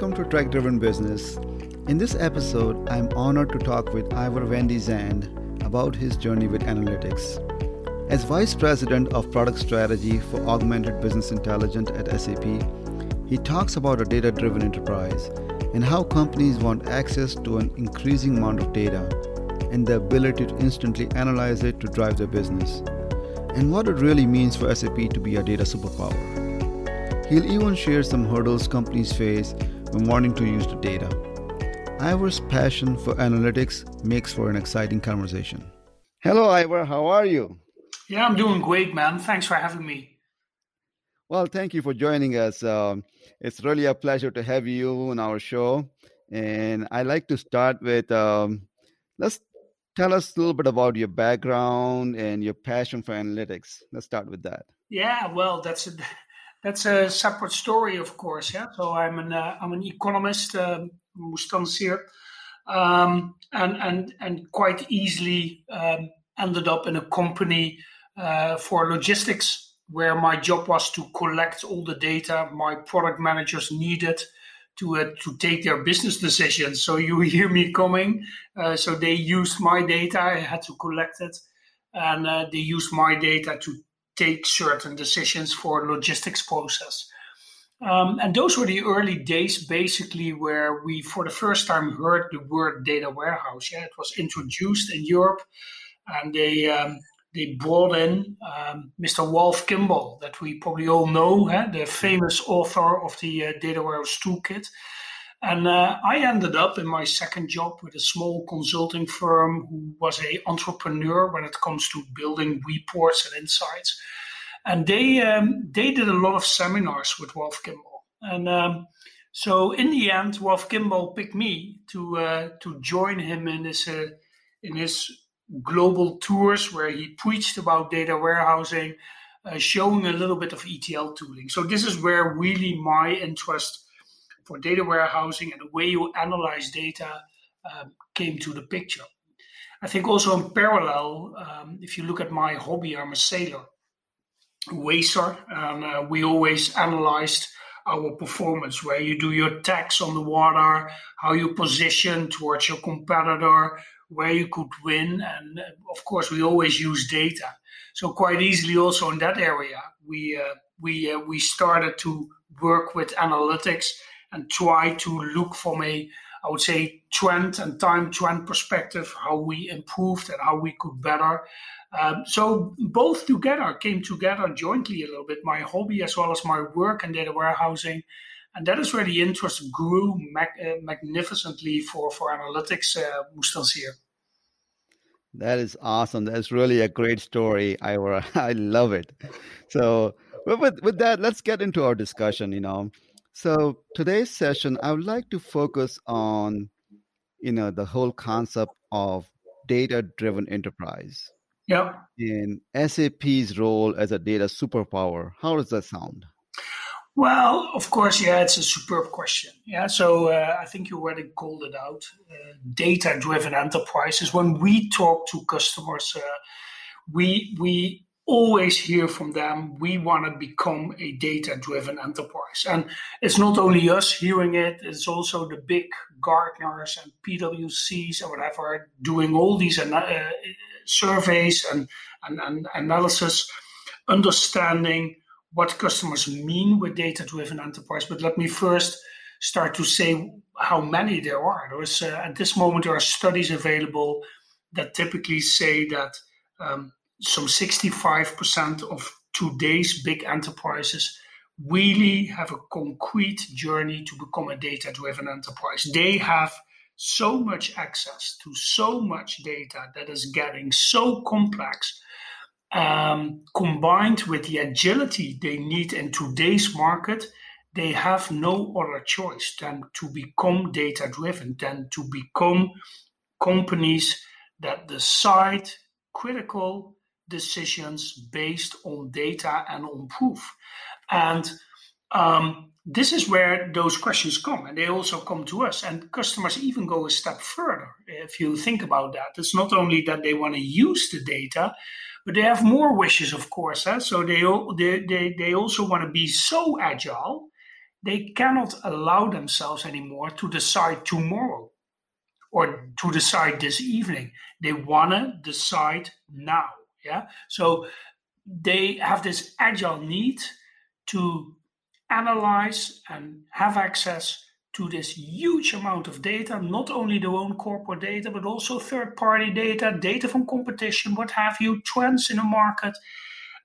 welcome to Track Driven Business. In this episode, I'm honored to talk with Iver van de Zand about his journey with analytics. As Vice President of Product Strategy for Augmented Business Intelligence at SAP, he talks about a data driven enterprise and how companies want access to an increasing amount of data and the ability to instantly analyze it to drive their business, and what it really means for SAP to be a data superpower. He'll even share some hurdles companies face when wanting to use the data. Iver's passion for analytics makes for an exciting conversation. Hello, Ivor. How are you? Yeah, I'm doing great, man. Thanks for having me. Well, thank you for joining us. Um, it's really a pleasure to have you on our show. And I like to start with um, let's tell us a little bit about your background and your passion for analytics. Let's start with that. Yeah, well, that's a that's a separate story, of course. Yeah. So I'm an uh, I'm an economist, um, um, and and and quite easily um, ended up in a company uh, for logistics, where my job was to collect all the data my product managers needed to uh, to take their business decisions. So you hear me coming. Uh, so they used my data. I had to collect it, and uh, they used my data to take certain decisions for logistics process. Um, and those were the early days, basically, where we, for the first time, heard the word data warehouse. Yeah, it was introduced in Europe, and they um, they brought in um, Mr. Ralph Kimball, that we probably all know, the famous author of the uh, Data Warehouse Toolkit. And uh, I ended up in my second job with a small consulting firm who was a entrepreneur when it comes to building reports and insights. And they um, they did a lot of seminars with Ralph Kimball. And um, so in the end, Ralph Kimball picked me to uh, to join him in his uh, in his global tours where he preached about data warehousing, uh, showing a little bit of ETL tooling. So this is where really my interest for data warehousing and the way you analyze data um, came to the picture. I think also in parallel, um, if you look at my hobby, I'm a sailor, racer, and uh, we always analyzed our performance, where you do your tacks on the water, how you position towards your competitor, where you could win, and uh, of course we always use data. So quite easily, also in that area, we uh, we uh, we started to work with analytics and try to look from a, I would say, trend and time trend perspective, how we improved and how we could better. Um, so both together came together jointly a little bit, my hobby as well as my work in data warehousing. And that is where the interest grew mag- uh, magnificently for, for analytics, uh, Mustansir. That is awesome. That's really a great story, Ira. I love it. So, with, with that, let's get into our discussion. You know, so today's session, I would like to focus on, you know, the whole concept of data-driven enterprise. Yeah. In SAP's role as a data superpower. How does that sound? Well, of course, yeah, it's a superb question. Yeah, so uh, I think you already called it out. Uh, data-driven enterprises. When we talk to customers, uh, we we always hear from them we want to become a data driven enterprise. And it's not only us hearing it it's also the big gartners and pwcs or whatever doing all these uh, surveys and, and, and analysis understanding what customers mean with data driven enterprise. But let me first start to say how many there are. There's uh, at this moment there are studies available that typically say that um, some 65% of today's big enterprises really have a concrete journey to become a data driven enterprise. They have so much access to so much data that is getting so complex, um, combined with the agility they need in today's market. They have no other choice than to become data driven, than to become companies that decide critical decisions based on data and on proof. And um, this is where those questions come, and they also come to us. And customers even go a step further. If you think about that, it's not only that they want to use the data, but they have more wishes, of course. Eh? So they, they, they, they also want to be so agile they cannot allow themselves anymore to decide tomorrow or to decide this evening. They want to decide now. Yeah. So they have this agile need to analyze and have access to this huge amount of data, not only their own corporate data, but also third party data, data from competition, what have you, trends in the market,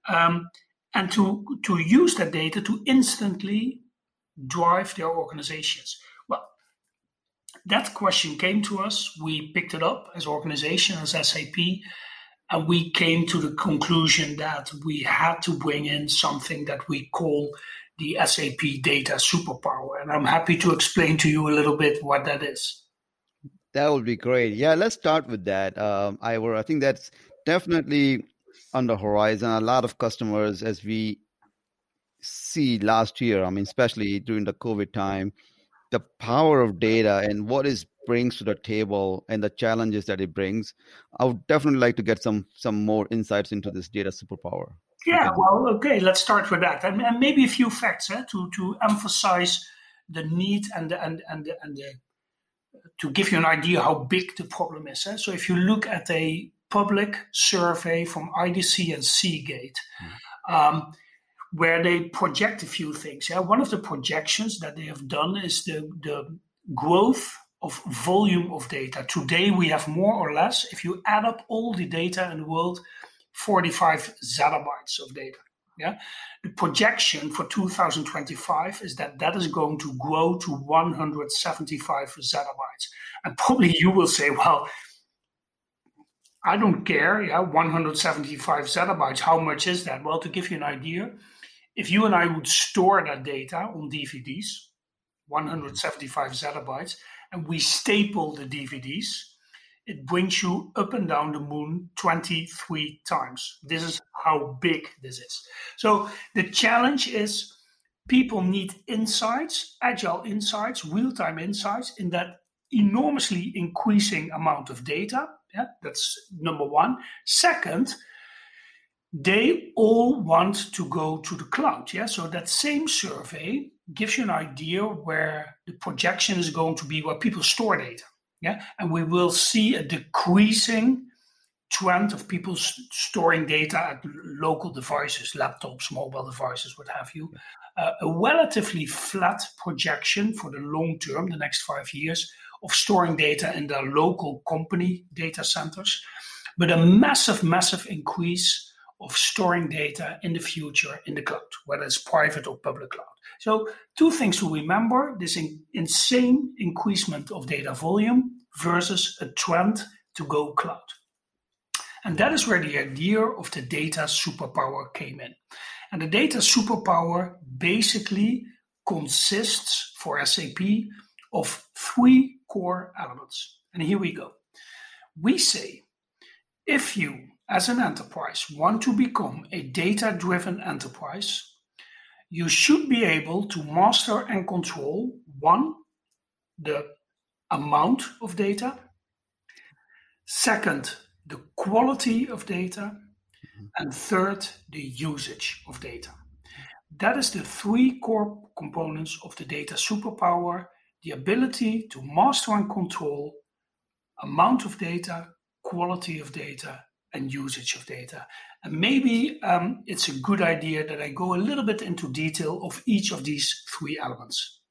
um, and to, to use that data to instantly drive their organizations. Well, that question came to us. We picked it up as organization, as SAP, and we came to the conclusion that we had to bring in something that we call the SAP data superpower. And I'm happy to explain to you a little bit what that is. That would be great. Yeah, let's start with that. Um, Iver, I think that's definitely on the horizon. A lot of customers, as we see last year, I mean, especially during the COVID time, the power of data and what it brings to the table and the challenges that it brings. I would definitely like to get some some more insights into this data superpower. Yeah, well, okay, let's start with that, and, and maybe a few facts eh, to to emphasize the need and the, and and the, and the, to give you an idea how big the problem is. Eh? So, if you look at a public survey from IDC and Seagate, mm. um, where they project a few things. Yeah, one of the projections that they have done is the the growth of volume of data. Today we have more or less, if you add up all the data in the world, 45 zettabytes of data. Yeah, the projection for 2025 is that that is going to grow to 175 zettabytes. And probably you will say, well, I don't care. Yeah, 175 zettabytes. How much is that? Well, to give you an idea, if you and I would store that data on DVDs, 175 zettabytes, we staple the DVDs, it brings you up and down the moon 23 times. This is how big this is. So the challenge is people need insights, agile insights, real time insights in that enormously increasing amount of data. Yeah, that's number one. Second, they all want to go to the cloud. Yeah, so that same survey gives you an idea where the projection is going to be where people store data. Yeah, and we will see a decreasing trend of people storing data at local devices, laptops, mobile devices, what have you. Uh, a relatively flat projection for the long term, the next five years, of storing data in their local company data centers, but a massive, massive increase of storing data in the future in the cloud, whether it's private or public cloud. So, two things to remember this in, insane increasement of data volume versus a trend to go cloud. And that is where the idea of the data superpower came in. And the data superpower basically consists for SAP of three core elements. And here we go. We say if you as an enterprise want to become a data driven enterprise, you should be able to master and control one, the amount of data, second, the quality of data, mm-hmm. and third, the usage of data. That is the three core components of the data superpower the ability to master and control amount of data, quality of data, and usage of data. And maybe um, it's a good idea that I go a little bit into detail of each of these three elements.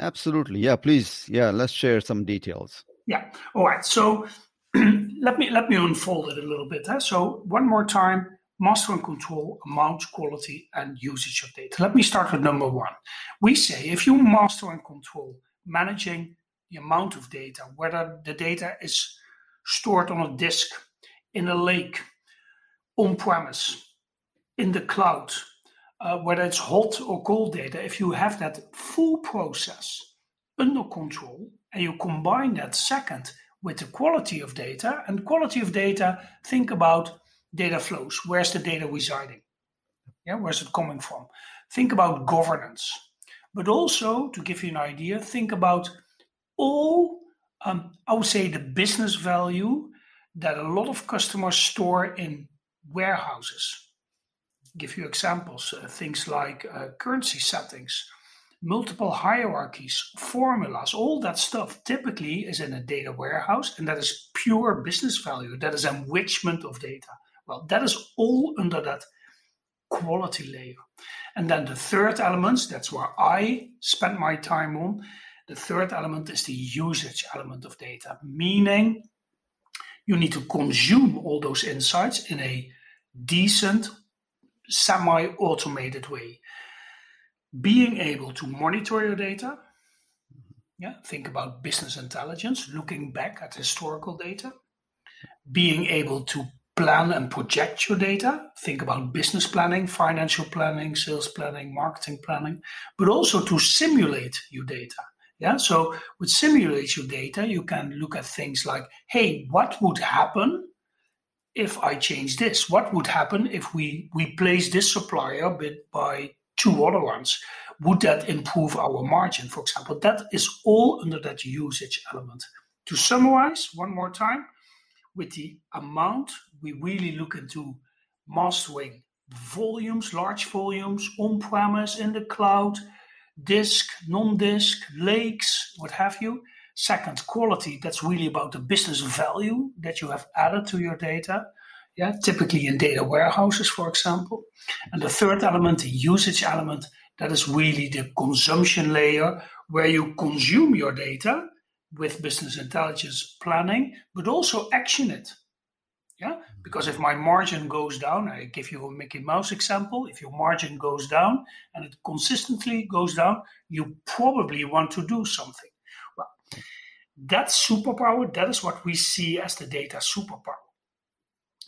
Absolutely. Yeah, please. Yeah, let's share some details. Yeah. All right. So let me let me unfold it a little bit. Huh? So one more time, master and control amount, quality, and usage of data. Let me start with number one. We say if you master and control managing the amount of data, whether the data is stored on a disk in a lake, on premise, in the cloud, uh, whether it's hot or cold data, if you have that full process under control and you combine that second with the quality of data, and quality of data, think about data flows. Where's the data residing? Yeah, where's it coming from? Think about governance. But also, to give you an idea, think about all, um, I would say, the business value that a lot of customers store in warehouses. Give you examples, uh, things like uh, currency settings, multiple hierarchies, formulas, all that stuff typically is in a data warehouse, and that is pure business value. That is enrichment of data. Well, that is all under that quality layer. And then the third element, that's where I spend my time on. The third element is the usage element of data, meaning you need to consume all those insights in a decent, semi automated way being able to monitor your data. Yeah, think about business intelligence, looking back at historical data, being able to plan and project your data. Think about business planning, financial planning, sales planning, marketing planning, but also to simulate your data. Yeah, so with simulate your data, you can look at things like, hey, what would happen if I change this? What would happen if we replace this supplier bit by two other ones, would that improve our margin, for example? That is all under that usage element. To summarize one more time, with the amount, we really look into mastering volumes, large volumes, on premise, in the cloud, disk, non disk, lakes, what have you. Second, quality, that's really about the business value that you have added to your data yeah, typically in data warehouses, for example. And the third element, the usage element, that is really the consumption layer where you consume your data with business intelligence planning, but also action it. Yeah, because if my margin goes down, I give you a Mickey Mouse example. If your margin goes down and it consistently goes down, you probably want to do something. Well, that superpower, that is what we see as the data superpower.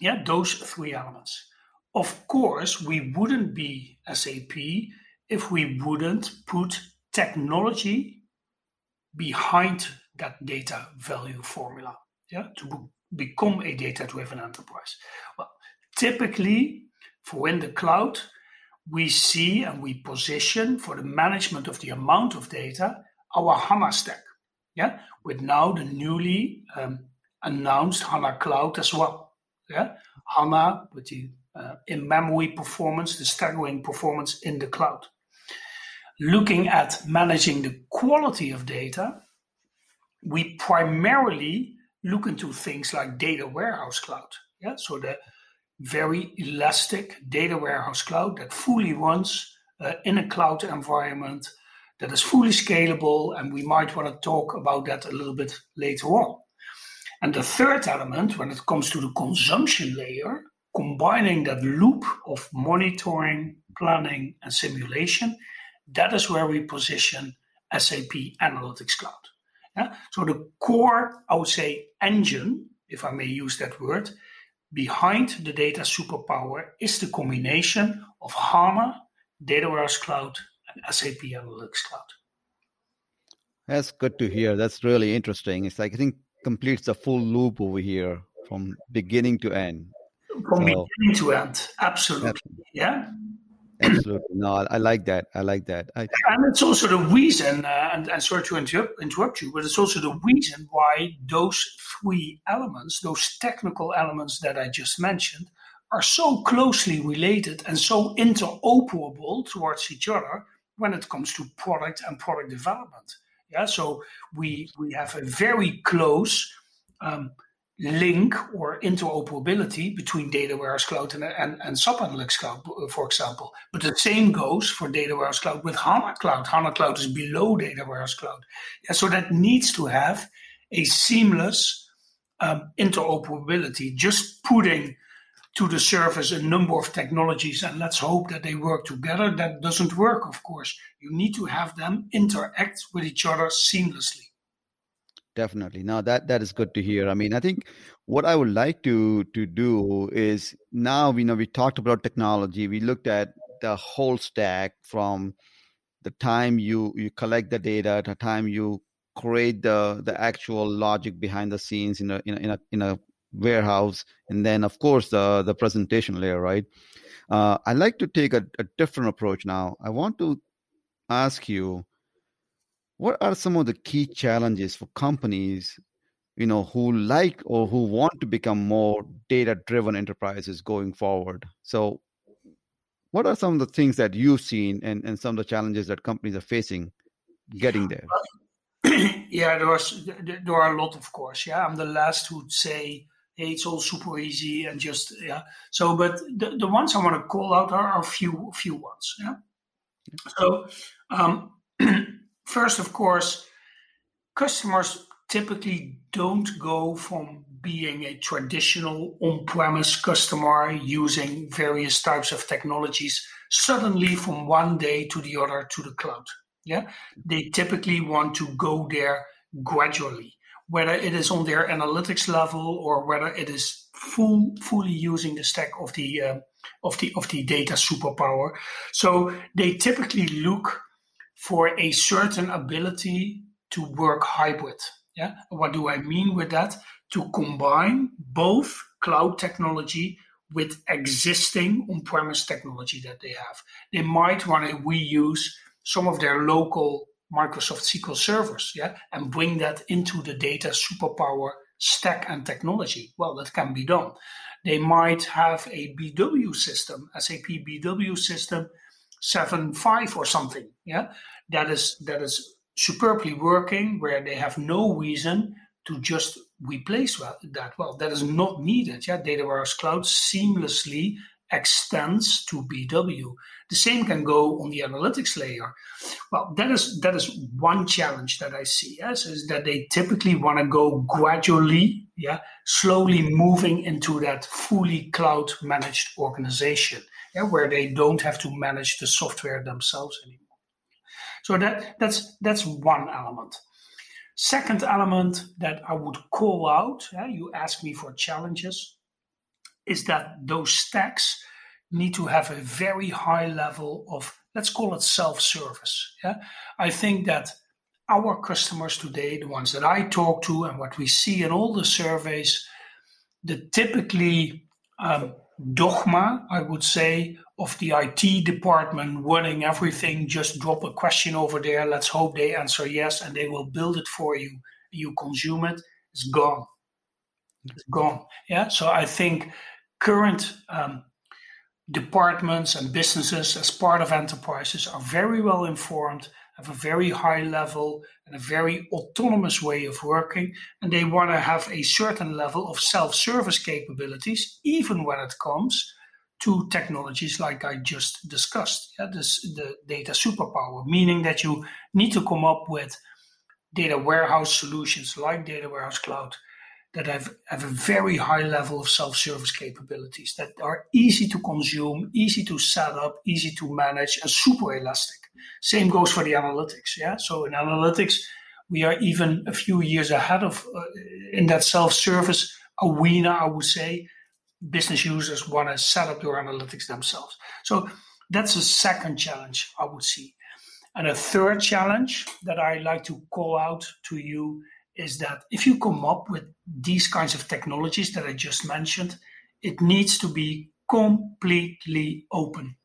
Yeah, those three elements. Of course, we wouldn't be SAP if we wouldn't put technology behind that data value formula yeah, to become a data driven enterprise. Well, typically, for in the cloud, we see and we position for the management of the amount of data our HANA stack. Yeah, with now the newly um, announced HANA Cloud as well yeah, HANA with the uh, in memory performance, the staggering performance in the cloud. Looking at managing the quality of data, we primarily look into things like data warehouse cloud. Yeah, so the very elastic data warehouse cloud that fully runs uh, in a cloud environment that is fully scalable, and we might want to talk about that a little bit later on. And the third element, when it comes to the consumption layer, combining that loop of monitoring, planning, and simulation, that is where we position SAP Analytics Cloud. Yeah? So the core, I would say, engine, if I may use that word, behind the data superpower is the combination of HANA, Data Warehouse Cloud, and SAP Analytics Cloud. That's good to hear. That's really interesting. It's like I think completes the full loop over here from beginning to end. From so, beginning to end, absolutely. absolutely. Yeah. Absolutely. No, I, I, like that. I like that. I, and it's also the reason, uh, and, and, sorry to interrupt, interrupt you, but it's also the reason why those three elements, those technical elements that I just mentioned, are so closely related and so interoperable towards each other when it comes to product and product development. Yeah, so we we have a very close um, link or interoperability between Data Warehouse Cloud and, and, and SAP Analytics Cloud, for example. But the same goes for Data Warehouse Cloud with HANA Cloud. HANA Cloud is below Data Warehouse Cloud. So that needs to have a seamless um, interoperability. Just putting to the surface a number of technologies and let's hope that they work together. That doesn't work, of course. You need to have them interact with each other seamlessly. Definitely. Now that that is good to hear. I mean, I think what I would like to to do is now we know we talked about technology. We looked at the whole stack from the time you you collect the data to the time you create the the actual logic behind the scenes in a in a in a, in a warehouse, and then of course the the presentation layer, right? Uh, I like to take a, a different approach now. I want to ask you, what are some of the key challenges for companies, you know, who like or who want to become more data-driven enterprises going forward? So, what are some of the things that you've seen and, and some of the challenges that companies are facing getting there? yeah, there was there are a lot, of course. Yeah, I'm the last who'd say, "Hey, it's all super easy and just yeah." So, but the, the ones I want to call out are, are a few few ones. Yeah. So, um, first, of course, customers typically don't go from being a traditional on-premise customer using various types of technologies suddenly from one day to the other to the cloud. Yeah, they typically want to go there gradually, whether it is on their analytics level or whether it is full fully using the stack of the uh, of the of the data superpower. So they typically look for a certain ability to work hybrid. Yeah, what do I mean with that? To combine both cloud technology with existing on-premise technology that they have. They might want to reuse some of their local Microsoft SQL servers, yeah, and bring that into the data superpower stack and technology. Well, that can be done. They might have a BW system, SAP BW system 7.5 or something, yeah, that is that is superbly working where they have no reason to just replace well, that. Well, that is not needed. Yeah, Data Warehouse Cloud seamlessly extends to BW. The same can go on the analytics layer. Well, that is that is one challenge that I see. Yes, is that they typically want to go gradually, yeah, slowly moving into that fully cloud managed organization, yeah, where they don't have to manage the software themselves anymore. So that that's that's one element. Second element that I would call out, yeah, you ask me for challenges is that those stacks need to have a very high level of let's call it self-service yeah i think that our customers today the ones that i talk to and what we see in all the surveys the typically um, dogma i would say of the it department running everything. Just drop a question over there. Let's hope they answer yes and they will build it for you. You consume it it's gone. It's gone. Yeah so i think current um, departments and businesses as part of enterprises are very well informed, have a very high level and a very autonomous way of working, and they want to have a certain level of self service capabilities, even when it comes to technologies like I just discussed. Yeah, this, the data superpower, meaning that you need to come up with data warehouse solutions like Data Warehouse Cloud that have, have a very high level of self-service capabilities that are easy to consume, easy to set up, easy to manage, and super elastic. Same goes for the analytics. Yeah. So in analytics, we are even a few years ahead of uh, in that self-service arena. I would say business users want to set up their analytics themselves. So that's a second challenge I would see. And a third challenge that I like to call out to you is that if you come up with these kinds of technologies that I just mentioned, it needs to be completely open.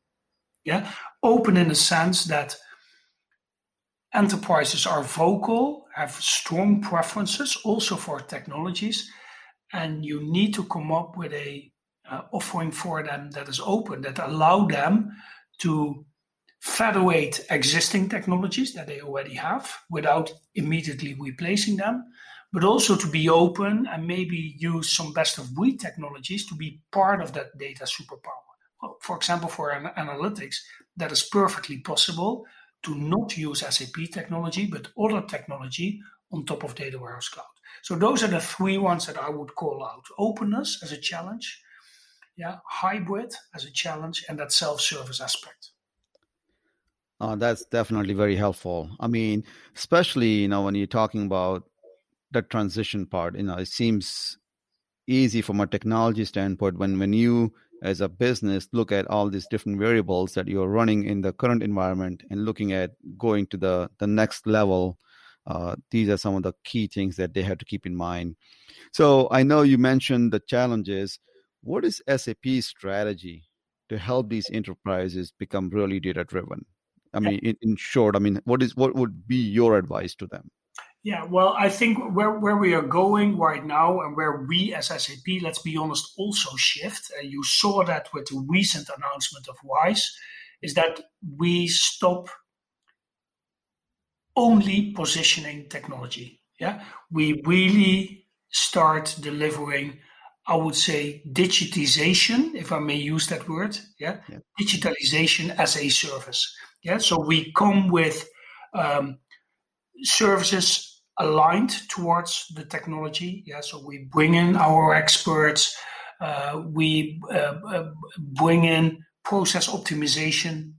Yeah, open in the sense that enterprises are vocal, have strong preferences also for technologies, and you need to come up with a uh, offering for them that is open that allow them to federate existing technologies that they already have without immediately replacing them, but also to be open and maybe use some best of breed technologies to be part of that data superpower. For example, for an analytics, that is perfectly possible to not use SAP technology, but other technology on top of Data Warehouse Cloud. So those are the three ones that I would call out. Openness as a challenge, yeah, hybrid as a challenge, and that self-service aspect. Uh, that's definitely very helpful. I mean, especially you know when you're talking about the transition part, you know, it seems easy from a technology standpoint when when you as a business look at all these different variables that you're running in the current environment and looking at going to the the next level. Uh, these are some of the key things that they have to keep in mind. So I know you mentioned the challenges. What is SAP's strategy to help these enterprises become really data driven? I mean, in, in short, I mean, what is what would be your advice to them? Yeah, well, I think where, where we are going right now and where we as SAP, let's be honest, also shift, and you saw that with the recent announcement of RISE, is that we stop only positioning technology. Yeah, we really start delivering, I would say, digitization, if I may use that word. Yeah, yeah. digitalization as a service. Yeah, so we come with um, services aligned towards the technology. Yeah, so we bring in our experts. Uh, we uh, uh, bring in process optimization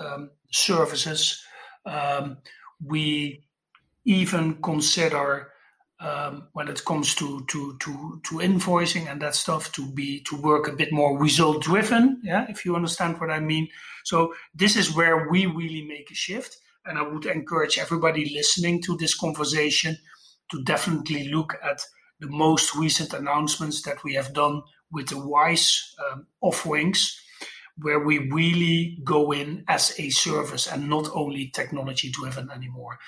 um, services. Um, we even consider um, when it comes to, to to to invoicing and that stuff to be to work a bit more result driven. Yeah, if you understand what I mean. So this is where we really make a shift. And I would encourage everybody listening to this conversation to definitely look at the most recent announcements that we have done with the RISE um, offerings, where we really go in as a service and not only technology driven anymore.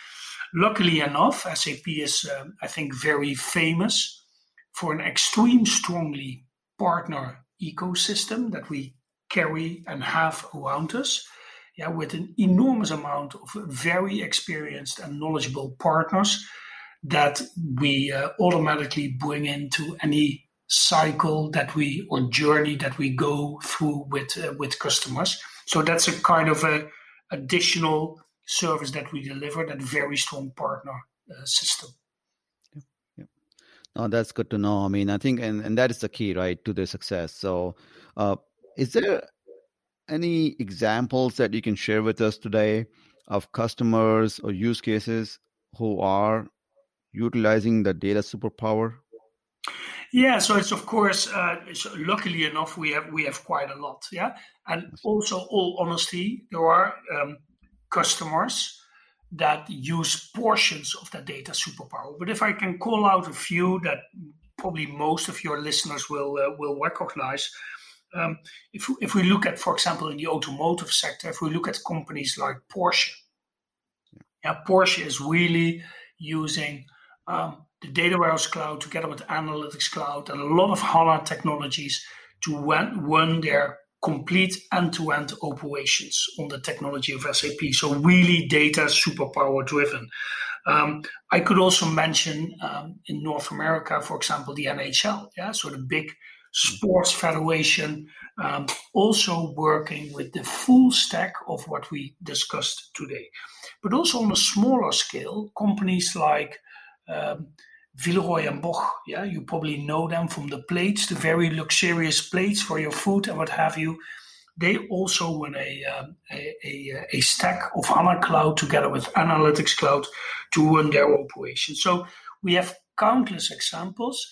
Luckily enough, SAP is, um, I think, very famous for an extreme strongly partner ecosystem that we carry and have around us yeah, with an enormous amount of very experienced and knowledgeable partners that we uh, automatically bring into any cycle that we or journey that we go through with uh, with customers. So that's a kind of a additional service that we deliver. That very strong partner uh, system. Yeah, No, that's good to know. I mean, I think, and, and that is the key, right, to the success. So, uh, is there any examples that you can share with us today of customers or use cases who are utilizing the data superpower? Yeah, so it's of course, uh, so luckily enough, we have we have quite a lot. Yeah, and also, all honesty, there are um, customers that use portions of that data superpower. But if I can call out a few that probably most of your listeners will uh, will recognize, um, if, if we look at, for example, in the automotive sector, if we look at companies like Porsche, yeah, Porsche is really using um, the data warehouse cloud together with analytics cloud and a lot of HANA technologies to run, run their complete end-to-end operations on the technology of SAP. So really data superpower driven. Um, I could also mention um, in North America, for example, the NHL. Yeah, so the big sports federation, um, also working with the full stack of what we discussed today. But also on a smaller scale, companies like um, Villeroy and Boch, yeah, you probably know them from the plates, the very luxurious plates for your food and what have you. They also run a, um, a, a, a, stack of HANA Cloud together with Analytics Cloud to run their operation. So we have countless examples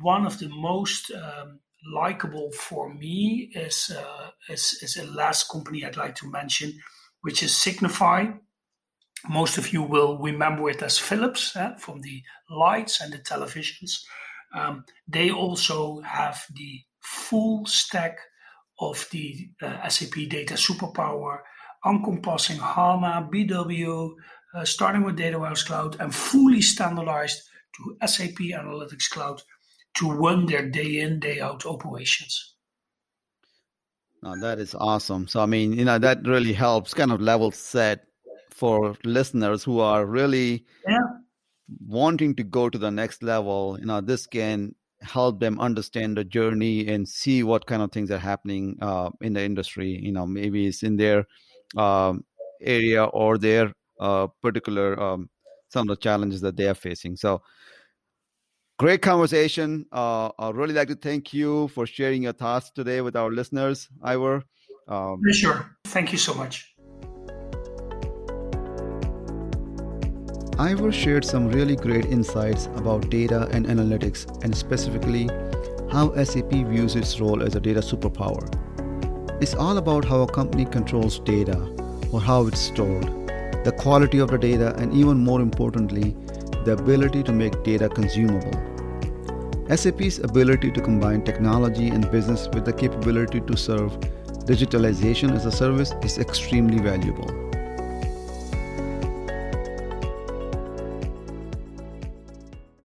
one of the most um, likable for me is, uh, is, is a last company I'd like to mention, which is Signify. Most of you will remember it as Philips eh, from the lights and the televisions. Um, they also have the full stack of the uh, SAP Data Superpower, encompassing HANA, BW, uh, starting with Data Warehouse Cloud, and fully standardized to SAP Analytics Cloud to run their day in day out operations no, that is awesome so i mean you know that really helps kind of level set for listeners who are really yeah. wanting to go to the next level you know this can help them understand the journey and see what kind of things are happening uh, in the industry you know maybe it's in their um, area or their uh, particular um, some of the challenges that they are facing so Great conversation. Uh, I'd really like to thank you for sharing your thoughts today with our listeners, Iver. Um, sure. Thank you so much. Iver shared some really great insights about data and analytics, and specifically how SAP views its role as a data superpower. It's all about how a company controls data or how it's stored, the quality of the data, and even more importantly, the ability to make data consumable. SAP's ability to combine technology and business with the capability to serve digitalization as a service is extremely valuable.